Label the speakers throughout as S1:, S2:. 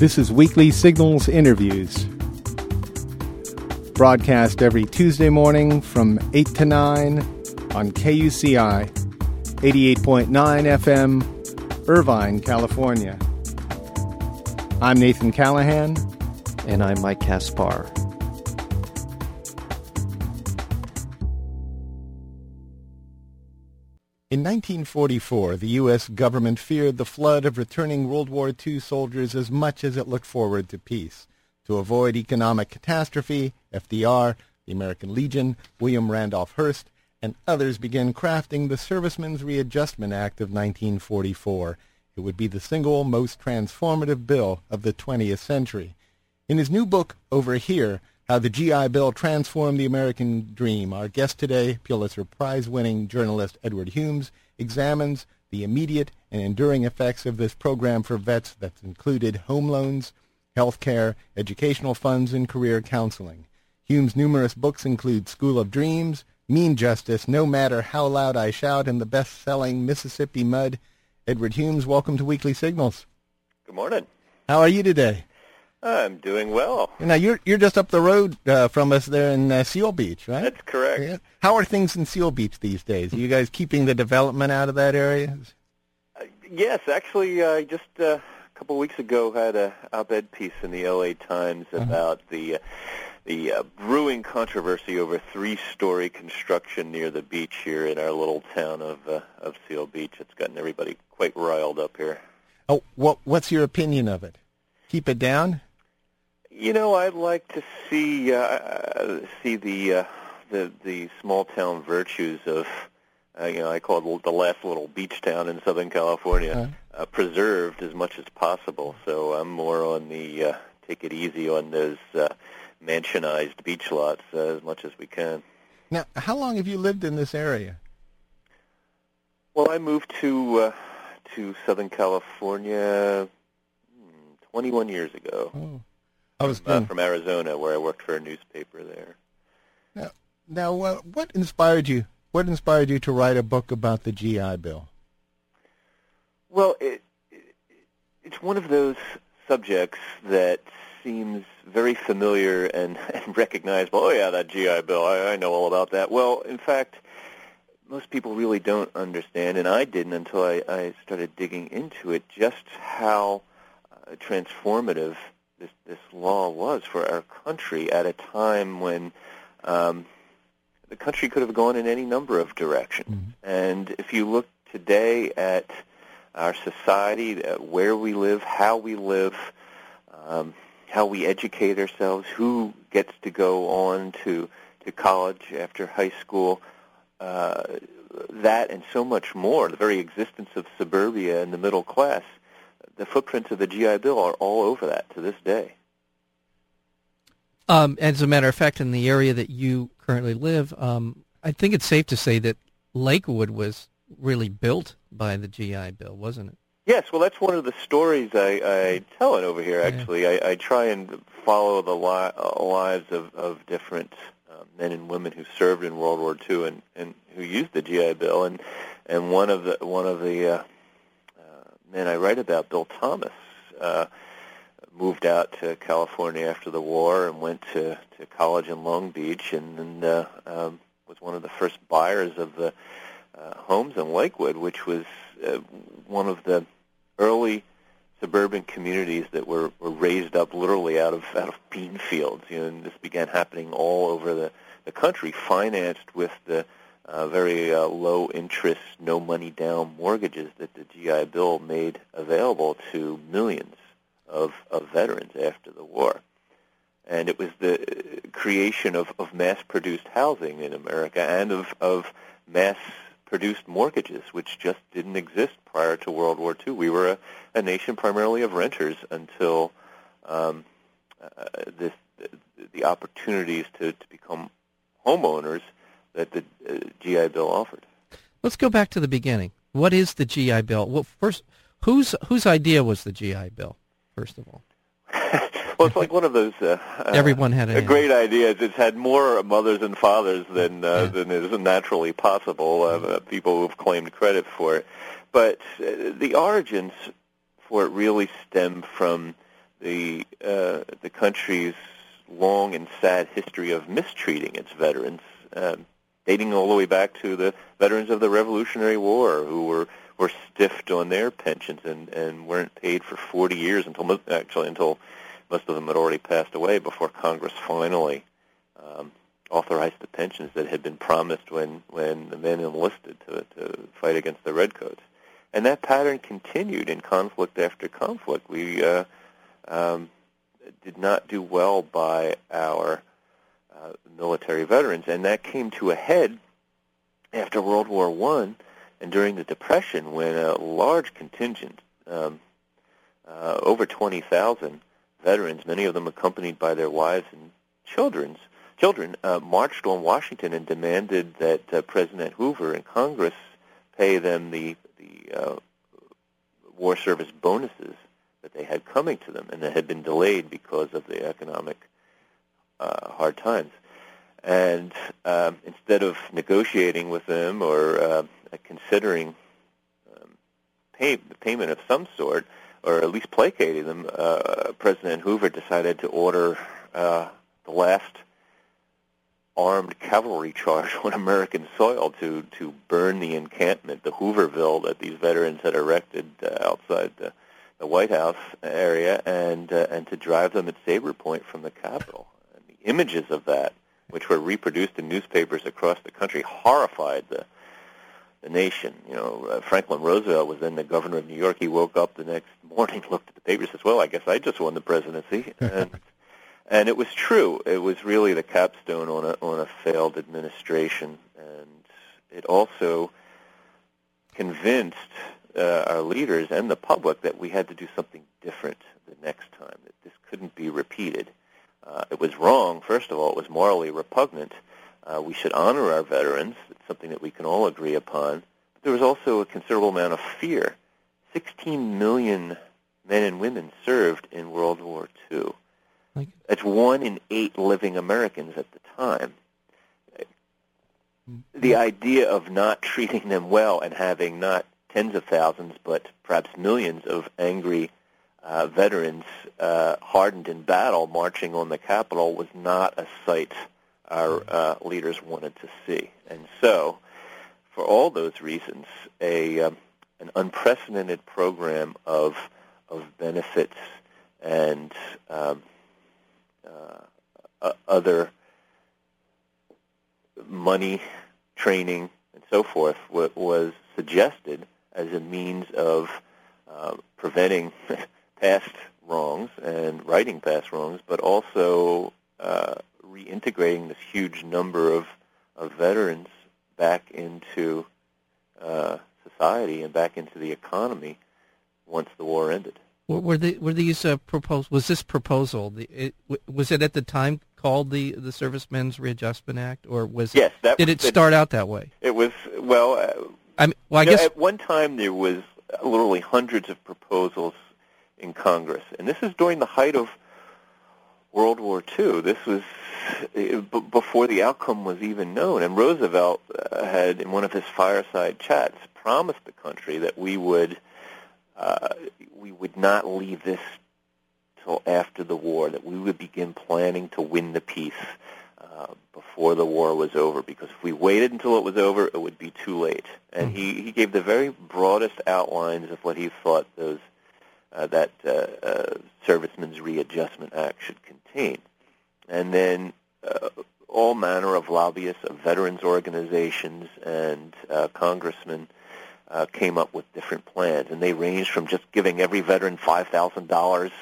S1: This is Weekly Signals Interviews. Broadcast every Tuesday morning from 8 to 9 on KUCI 88.9 FM, Irvine, California. I'm Nathan Callahan.
S2: And I'm Mike Kaspar.
S1: 1944, the U.S. government feared the flood of returning World War II soldiers as much as it looked forward to peace. To avoid economic catastrophe, FDR, the American Legion, William Randolph Hearst, and others began crafting the Servicemen's Readjustment Act of 1944. It would be the single most transformative bill of the 20th century. In his new book, Over Here, how the GI Bill transformed the American dream. Our guest today, Pulitzer Prize-winning journalist Edward Humes, examines the immediate and enduring effects of this program for vets that's included home loans, health care, educational funds, and career counseling. Humes' numerous books include School of Dreams, Mean Justice, No Matter How Loud I Shout, and the best-selling Mississippi Mud. Edward Humes, welcome to Weekly Signals.
S3: Good morning.
S1: How are you today?
S3: I'm doing well.
S1: Now you're you're just up the road uh, from us there in uh, Seal Beach, right?
S3: That's correct.
S1: Yeah. How are things in Seal Beach these days? Are you guys keeping the development out of that area?
S3: Uh, yes, actually, I uh, just uh, a couple of weeks ago had a op-ed piece in the LA Times uh-huh. about the the brewing controversy over three-story construction near the beach here in our little town of of Seal Beach. It's gotten everybody quite riled up here.
S1: Oh, what what's your opinion of it? Keep it down?
S3: You know, I'd like to see uh, see the uh, the the small town virtues of uh, you know I call it the last little beach town in Southern California uh, preserved as much as possible. So I'm more on the uh, take it easy on those uh, mansionized beach lots uh, as much as we can.
S1: Now, how long have you lived in this area?
S3: Well, I moved to uh, to Southern California hmm, 21 years ago.
S1: Oh.
S3: I was uh, from Arizona, where I worked for a newspaper there.
S1: Now, now, uh, what inspired you? What inspired you to write a book about the GI Bill?
S3: Well, it, it, it's one of those subjects that seems very familiar and, and recognizable. Oh, yeah, that GI Bill. I, I know all about that. Well, in fact, most people really don't understand, and I didn't until I, I started digging into it, just how uh, transformative this this law was for our country at a time when um, the country could have gone in any number of directions. Mm-hmm. And if you look today at our society, uh, where we live, how we live, um, how we educate ourselves, who gets to go on to to college after high school. Uh, that and so much more, the very existence of suburbia and the middle class, the footprints of the GI Bill are all over that to this day.
S2: Um, as a matter of fact, in the area that you currently live, um, I think it's safe to say that Lakewood was really built by the GI Bill, wasn't it?
S3: Yes, well, that's one of the stories I, I tell it over here. Actually, yeah. I, I try and follow the li- uh, lives of, of different uh, men and women who served in World War II and, and who used the GI Bill. And and one of the one of the uh, men I write about, Bill Thomas, uh, moved out to California after the war and went to, to college in Long Beach and, and uh, um, was one of the first buyers of the uh, homes in Lakewood, which was uh, one of the early suburban communities that were, were raised up literally out of out of bean fields. You know, and this began happening all over the, the country, financed with the uh, very uh, low interest, no money down mortgages that the GI Bill made available to millions of, of veterans after the war. And it was the creation of, of mass-produced housing in America and of, of mass-produced mortgages, which just didn't exist prior to World War II. We were a, a nation primarily of renters until um, uh, this, the, the opportunities to, to become homeowners – that the uh, GI Bill offered.
S2: Let's go back to the beginning. What is the GI Bill? Well, first, whose whose idea was the GI Bill? First of all.
S3: well, it's like one of those. Uh,
S2: uh Everyone had
S3: a great idea. It's had more mothers and fathers than uh, yeah. than is naturally possible. Uh, people who've claimed credit for it, but uh, the origins for it really stem from the uh, the country's long and sad history of mistreating its veterans, um, dating all the way back to the veterans of the Revolutionary War who were were stiffed on their pensions and and weren't paid for 40 years until actually until most of them had already passed away before Congress finally um, authorized the pensions that had been promised when when the men enlisted to to fight against the redcoats. And that pattern continued in conflict after conflict. We uh, um, did not do well by our uh, military veterans, and that came to a head after World War One and during the Depression, when a large contingent, um, uh, over 20,000 veterans, many of them accompanied by their wives and children's children, uh, marched on Washington and demanded that uh, President Hoover and Congress pay them the the uh, war service bonuses that they had coming to them and that had been delayed because of the economic uh, hard times. And um, instead of negotiating with them or uh, considering um, pay, payment of some sort, or at least placating them, uh, President Hoover decided to order uh, the last armed cavalry charge on American soil to to burn the encampment, the Hooverville that these veterans had erected uh, outside the, the White House area, and uh, and to drive them at saber point from the Capitol. Images of that, which were reproduced in newspapers across the country, horrified the the nation. You know, uh, Franklin Roosevelt was then the governor of New York. He woke up the next morning, looked at the paper, says, "Well, I guess I just won the presidency." And and it was true. It was really the capstone on a on a failed administration, and it also convinced uh, our leaders and the public that we had to do something different the next time. That this couldn't be repeated. Uh, it was wrong. First of all, it was morally repugnant. Uh, we should honor our veterans. It's something that we can all agree upon. But there was also a considerable amount of fear. 16 million men and women served in World War II. That's one in eight living Americans at the time. The idea of not treating them well and having not tens of thousands, but perhaps millions of angry uh, veterans uh, hardened in battle marching on the Capitol was not a sight our uh, leaders wanted to see. And so, for all those reasons, a um, an unprecedented program of of benefits and um, uh, other money, training, and so forth was suggested as a means of uh, preventing past wrongs and righting past wrongs, but also uh, reintegrating this huge number of, of veterans back into uh, society and back into the economy once the war ended.
S2: Were, the, were these uh, proposed? Was this proposal? The, it, was it at the time called the the Servicemen's Readjustment Act, or was
S3: yes?
S2: That, did it start out that way?
S3: It was well. Uh,
S2: I mean, well, I guess
S3: know, at one time there was literally hundreds of proposals in Congress, and this is during the height of World War II. This was uh, before the outcome was even known, and Roosevelt uh, had, in one of his fireside chats, promised the country that we would uh, we would not leave this till after the war, that we would begin planning to win the peace uh, before the war was over, because if we waited until it was over, it would be too late. And mm-hmm. he, he gave the very broadest outlines of what he thought those that uh, uh, Servicemen's Readjustment Act should contain. And then uh, all manner of lobbyists, of veterans organizations, and uh, congressmen uh, came up with different plans, and they ranged from just giving every veteran five thousand uh, dollars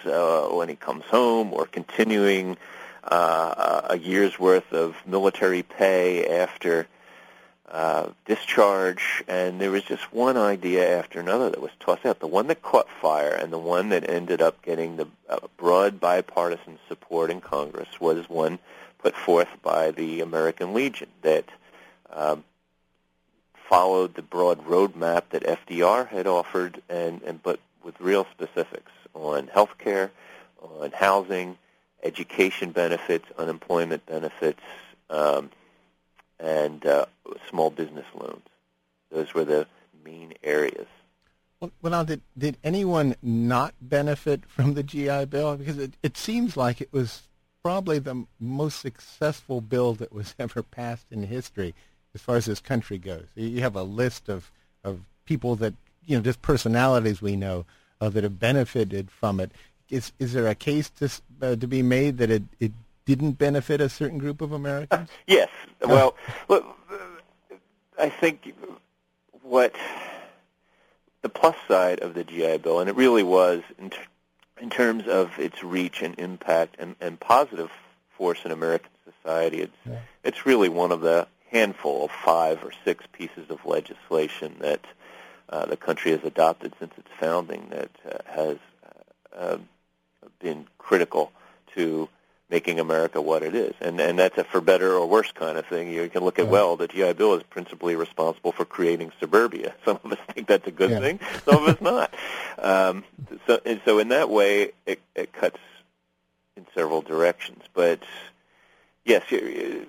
S3: when he comes home, or continuing uh, a year's worth of military pay after uh, discharge, and there was just one idea after another that was tossed out. The one that caught fire, and the one that ended up getting the uh, broad bipartisan support in Congress, was one put forth by the American Legion that. Um, followed the broad roadmap that FDR had offered, and, and but with real specifics on health care, on housing, education benefits, unemployment benefits, um, and uh, small business loans. Those were the main areas.
S1: Well, now, did, did anyone not benefit from the GI Bill? Because it, it seems like it was probably the most successful bill that was ever passed in history as far as this country goes. You have a list of, of people that, you know, just personalities we know uh, that have benefited from it. Is, is there a case to, uh, to be made that it, it didn't benefit a certain group of Americans?
S3: yes. Well, look, I think what the plus side of the GI Bill, and it really was in, ter- in terms of its reach and impact and, and positive force in American society, it's yeah. it's really one of the handful of five or six pieces of legislation that uh, the country has adopted since its founding that uh, has uh, been critical to making America what it is. And and that's a for better or worse kind of thing. You can look at, well, the GI Bill is principally responsible for creating suburbia. Some of us think that's a good yeah. thing, some of us not. Um, so, and so in that way, it, it cuts in several directions. But yes, you,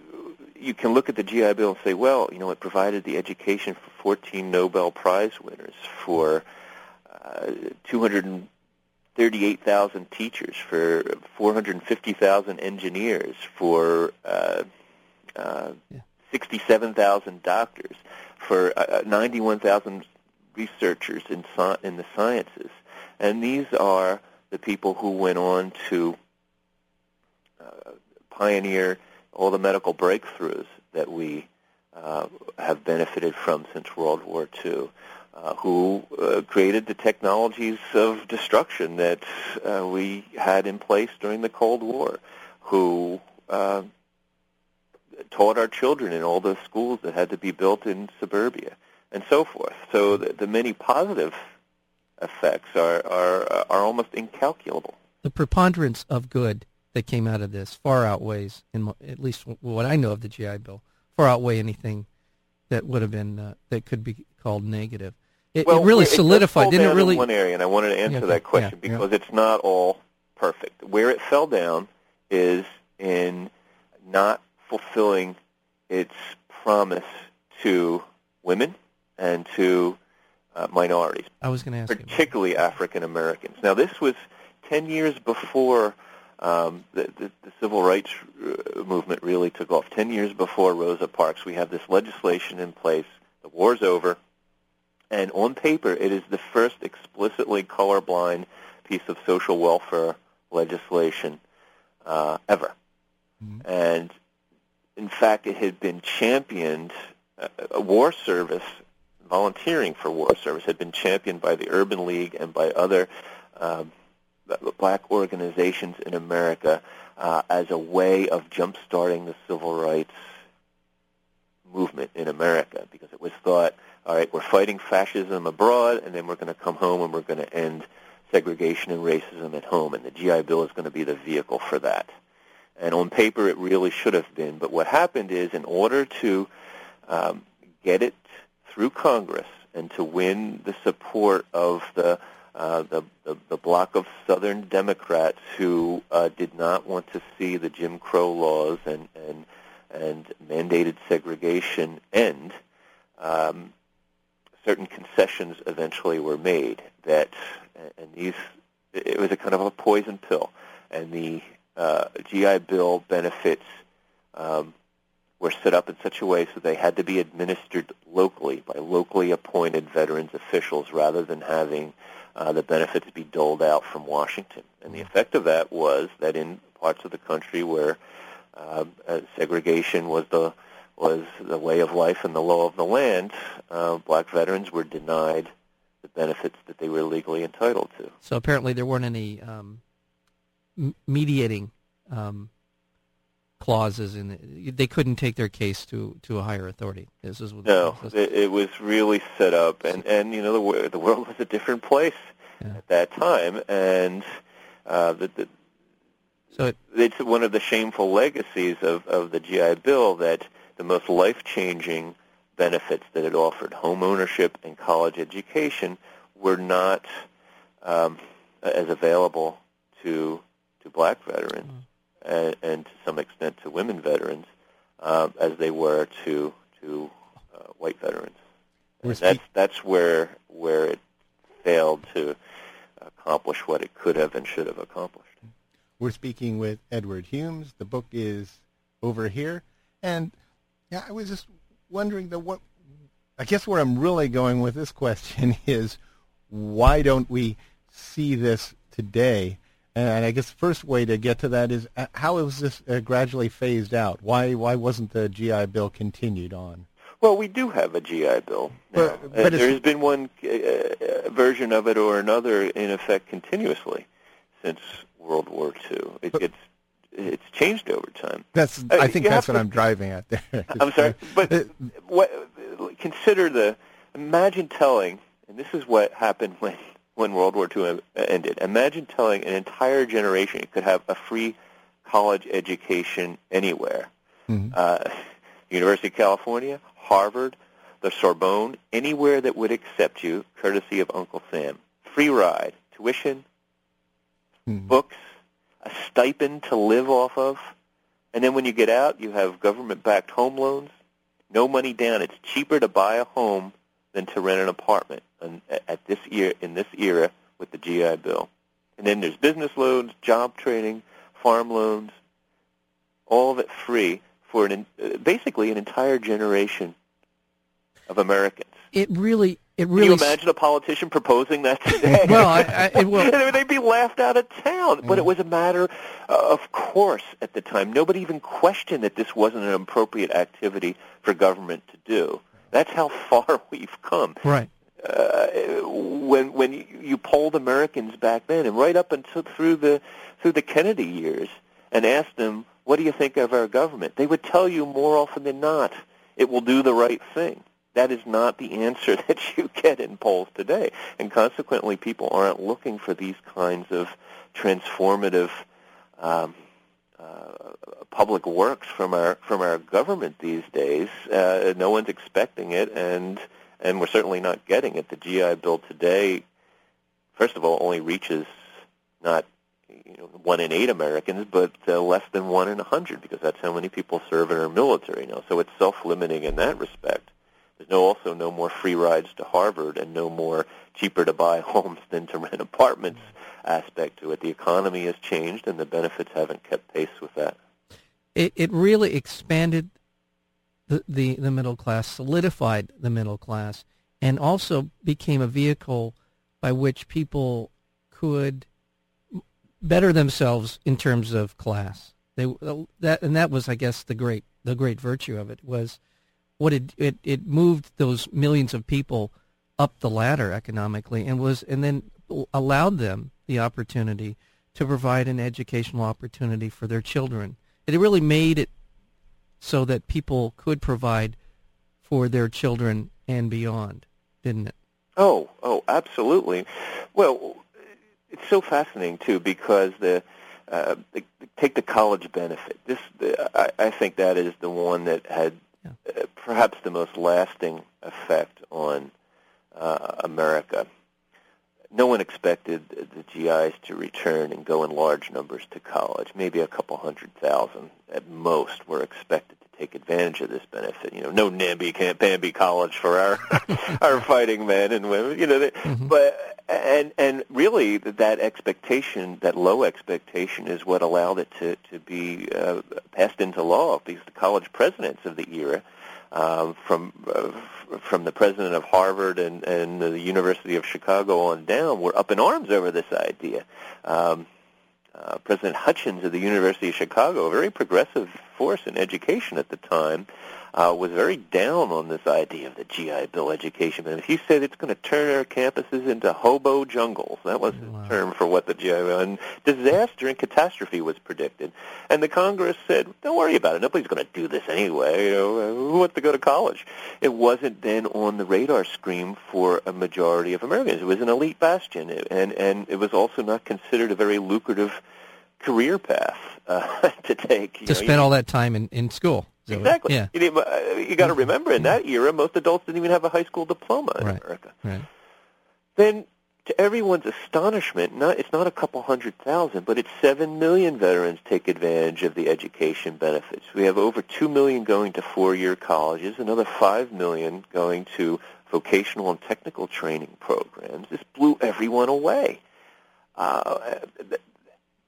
S3: you can look at the GI Bill and say, well, you know, it provided the education for 14 Nobel Prize winners, for uh, 200 38,000 teachers, for 450,000 engineers, for uh, uh, yeah. 67,000 doctors, for uh, 91,000 researchers in, in the sciences. And these are the people who went on to uh, pioneer all the medical breakthroughs that we uh, have benefited from since World War II uh, who uh, created the technologies of destruction that uh, we had in place during the Cold War, who uh, taught our children in all the schools that had to be built in suburbia, and so forth. So the, the many positive effects are, are, are almost incalculable.
S2: The preponderance of good that came out of this far outweighs, in at least what I know of the GI Bill, far outweigh anything that would have been uh, that could be called negative. It,
S3: well,
S2: it really
S3: it
S2: solidified.
S3: Didn't
S2: it really?
S3: one area, and I wanted to answer
S2: yeah,
S3: that question
S2: yeah,
S3: because
S2: yeah.
S3: it's not all perfect. Where it fell down is in not fulfilling its promise to women and to uh, minorities.
S2: I was going to ask,
S3: particularly African Americans. Now, this was ten years before um, the, the, the civil rights uh, movement really took off. Ten years before Rosa Parks, we have this legislation in place. The war's over and on paper, it is the first explicitly colorblind piece of social welfare legislation uh, ever. Mm-hmm. And in fact, it had been championed, uh, a war service, volunteering for war service, had been championed by the Urban League and by other um, black organizations in America uh, as a way of jump-starting the civil rights movement in America because it was thought – all right, we're fighting fascism abroad, and then we're going to come home and we're going to end segregation and racism at home, and the GI Bill is going to be the vehicle for that. And on paper, it really should have been. But what happened is, in order to um, get it through Congress and to win the support of the uh, the, the, the block of Southern Democrats who uh, did not want to see the Jim Crow laws and and and mandated segregation end, um, certain concessions eventually were made that, and these, it was a kind of a poison pill, and the uh, GI Bill benefits um, were set up in such a way so they had to be administered locally by locally appointed veterans officials rather than having uh, the benefits be doled out from Washington. And the effect of that was that in parts of the country where uh, uh, segregation was the was the way of life and the law of the land, uh, black veterans were denied the benefits that they were legally entitled to.
S2: So apparently there weren't any um, mediating um, clauses in the, they couldn't take their case to, to a higher authority. This is
S3: no, it, it, was really set up, and and you know the the world was a different place yeah. at that time, and uh, the, the
S2: so it,
S3: it's one of the shameful legacies of of the GI Bill that the most life-changing benefits that it offered, home ownership and college education, were not um, as available to to black veterans mm. and, and, to some extent to women veterans uh, as they were to to uh, white veterans. That's that's where where it failed to accomplish what it could have and should have accomplished.
S1: We're speaking with Edward Humes. The book is over here, and yeah, I was just wondering the what. I guess where I'm really going with this question is, why don't we see this today? And I guess the first way to get to that is uh, how was this uh, gradually phased out? Why why wasn't the GI Bill continued on?
S3: Well, we do have a GI Bill. Now. But, but there's been one uh, uh, version of it or another in effect continuously since World War II. It, but, it's it's changed over time.
S1: That's I think that's what to, I'm driving at there.
S3: I'm sorry, but what, consider the imagine telling, and this is what happened when when World War II ended. Imagine telling an entire generation it could have a free college education anywhere. Mm-hmm. Uh, University of California, Harvard, the Sorbonne, anywhere that would accept you, courtesy of Uncle Sam. Free ride, tuition, mm-hmm. books, a stipend to live off of, and then when you get out, you have government-backed home loans, no money down. It's cheaper to buy a home than to rent an apartment and at this year in this era with the GI Bill. And then there's business loans, job training, farm loans, all of it free for an, basically an entire generation of Americans.
S2: It really, it really.
S3: Can you imagine a politician proposing that today?
S2: well, I, I, well,
S3: they'd be laughed out of town. But it was a matter of course at the time. Nobody even questioned that this wasn't an appropriate activity for government to do. That's how far we've come.
S2: Right.
S3: Uh, when when you polled Americans back then, and right up until through the through the Kennedy years, and asked them, "What do you think of our government?" They would tell you more often than not, "It will do the right thing." That is not the answer that you get in polls today, and consequently, people aren't looking for these kinds of transformative. Um, uh, public works from our from our government these days. Uh, no one's expecting it, and and we're certainly not getting it. The GI Bill today, first of all, only reaches not you know, one in eight Americans, but uh, less than one in a hundred, because that's how many people serve in our military now. So it's self-limiting in that respect. There's no, also no more free rides to Harvard and no more cheaper to buy homes than to rent apartments aspect to it. The economy has changed, and the benefits haven't kept pace with that.
S2: It, it really expanded the, the, the middle class, solidified the middle class, and also became a vehicle by which people could better themselves in terms of class. They that and that was, I guess, the great the great virtue of it was what it it, it moved those millions of people up the ladder economically and was and then allowed them the opportunity to provide an educational opportunity for their children. It really made it so that people could provide for their children and beyond, didn't it?
S3: Oh, oh, absolutely. Well, it's so fascinating too because the, uh, take the college benefit. This, the, I, I think that is the one that had yeah. uh, perhaps the most lasting effect on uh, America no one expected the GIs to return and go in large numbers to college. Maybe a couple hundred thousand at most were expected take advantage of this benefit. You know, no NAMBY can't Bambi college for our our fighting men and women. You know, they, mm-hmm. but and and really that expectation, that low expectation, is what allowed it to to be uh, passed into law. Because the college presidents of the era um, from uh, from the president of Harvard and, and the University of Chicago on down were up in arms over this idea. Um, uh, President Hutchins of the University of Chicago, a very progressive force in education at the time, uh, was very down on this idea of the GI Bill education. And he said it's going to turn our campuses into hobo jungles. That was his wow. term for what the GI Bill. And disaster and catastrophe was predicted. And the Congress said, don't worry about it. Nobody's going to do this anyway. You know, who wants to go to college? It wasn't then on the radar screen for a majority of Americans. It was an elite bastion. And, and it was also not considered a very lucrative career path uh, to take.
S2: to know, spend all that time in, in school.
S3: Exactly.
S2: Yeah.
S3: You, uh, you got to remember, in that era, most adults didn't even have a high school diploma in
S2: right.
S3: America.
S2: Right.
S3: Then to everyone's astonishment, not, it's not a couple hundred thousand, but it's seven million veterans take advantage of the education benefits. We have over two million going to four-year colleges, another five million going to vocational and technical training programs. This blew everyone away. Uh, the,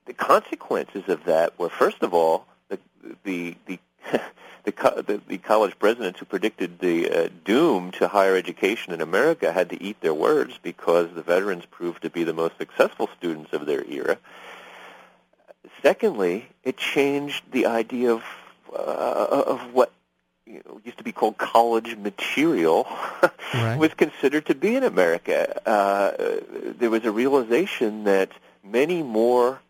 S3: the consequences of that were, first of all, the the the the, the, the college presidents who predicted the uh, doom to higher education in America had to eat their words because the veterans proved to be the most successful students of their era. Secondly, it changed the idea of uh, of what you know, used to be called college material right. was considered to be in America. Uh, there was a realization that many more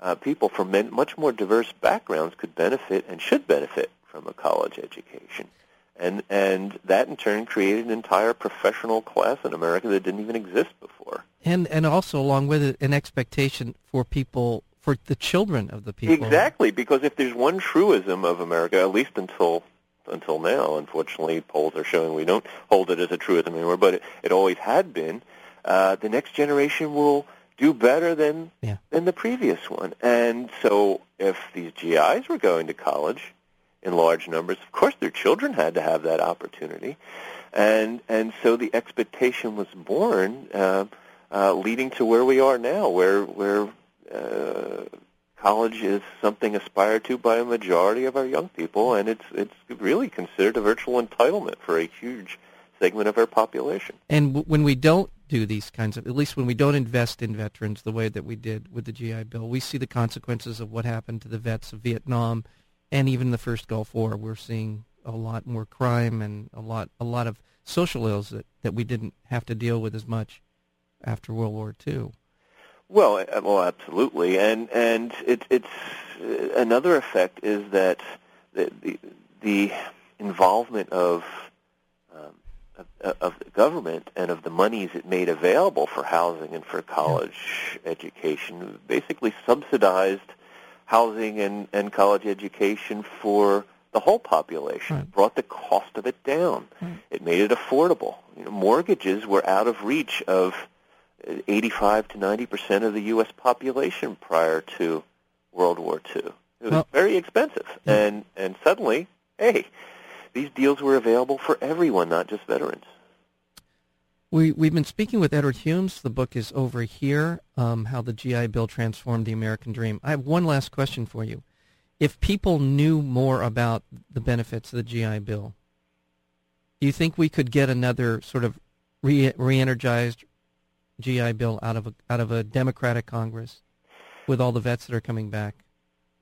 S3: uh, people from men, much more diverse backgrounds could benefit and should benefit from a college education. And, and that in turn created an entire professional class in America that didn't even exist before.
S2: And, and also along with it, an expectation for people, for the children of the people.
S3: Exactly, because if there's one truism of America, at least until until now, unfortunately, polls are showing we don't hold it as a truism anymore, but it, it always had been, uh, the next generation will do better than yeah. than the previous one. And so if these GIs were going to college, in large numbers. Of course, their children had to have that opportunity, and and so the expectation was born, uh, uh, leading to where we are now, where where uh, college is something aspired to by a majority of our young people, and it's it's really considered a virtual entitlement for a huge segment of our population.
S2: And w- when we don't do these kinds of, at least when we don't invest in veterans the way that we did with the GI Bill, we see the consequences of what happened to the vets of Vietnam and even the first Gulf War, we're seeing a lot more crime and a lot a lot of social ills that, that we didn't have to deal with as much after World War II.
S3: Well, uh, well, absolutely, and and it, it's uh, another effect is that the the, the involvement of, of of the government and of the monies it made available for housing and for college yeah. education basically subsidized housing and, and college education for the whole population. Right. It brought the cost of it down. Right. It made it affordable. You know, mortgages were out of reach of 85 to 90 percent of the U.S. population prior to World War II. It was well, very expensive, yeah. and and suddenly, hey, these deals were available for everyone, not just veterans.
S2: We, we've been speaking with Edward Humes. The book is over here, um, How the GI Bill Transformed the American Dream. I have one last question for you. If people knew more about the benefits of the GI Bill, do you think we could get another sort of re- re-energized GI Bill out of a, out of a Democratic Congress with all the vets that are coming back?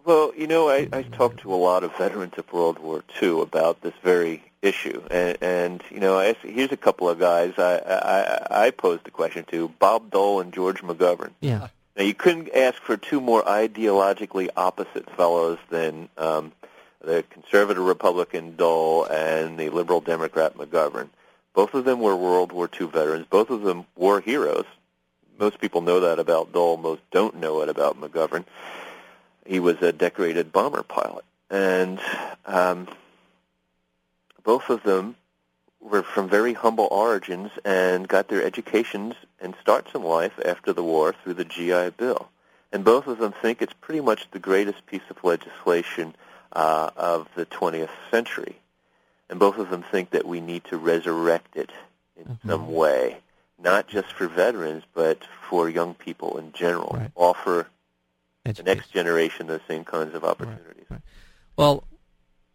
S3: Well, you know, I, I talked to a lot of veterans of World War II about this very issue, and, and you know, I, here's a couple of guys I, I I posed the question to: Bob Dole and George McGovern.
S2: Yeah.
S3: Now, you couldn't ask for two more ideologically opposite fellows than um, the conservative Republican Dole and the liberal Democrat McGovern. Both of them were World War II veterans. Both of them were heroes. Most people know that about Dole. Most don't know it about McGovern. He was a decorated bomber pilot, and um, both of them were from very humble origins and got their educations and starts in life after the war through the GI Bill. And both of them think it's pretty much the greatest piece of legislation uh, of the 20th century. And both of them think that we need to resurrect it in mm-hmm. some way, not just for veterans, but for young people in general. Right. Offer Education. the next generation the same kinds of opportunities. Right, right.
S2: Well,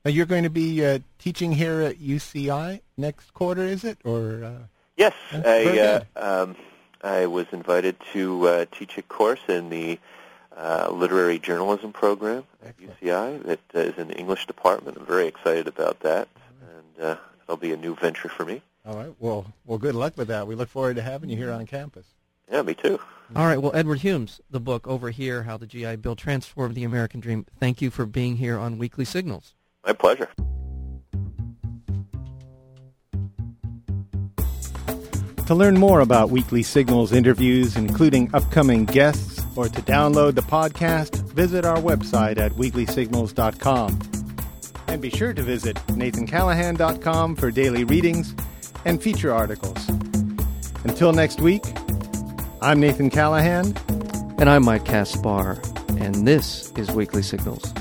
S1: you're going to be uh, teaching here at UCI next quarter, is it? Or uh,
S3: yes, I, uh, um, I was invited to uh, teach a course in the uh, literary journalism program at Excellent. UCI. That uh, is in the English department. I'm very excited about that, and uh, it'll be a new venture for me.
S1: All right. Well, well, good luck with that. We look forward to having you here on campus.
S3: Yeah, me too.
S2: All right. Well, Edward Humes, the book over here, How the GI Bill Transformed the American Dream. Thank you for being here on Weekly Signals.
S3: My pleasure.
S1: To learn more about Weekly Signals interviews, including upcoming guests, or to download the podcast, visit our website at weeklysignals.com. And be sure to visit nathancallahan.com for daily readings and feature articles. Until next week, I'm Nathan Callahan.
S2: And I'm Mike Caspar, and this is Weekly Signals.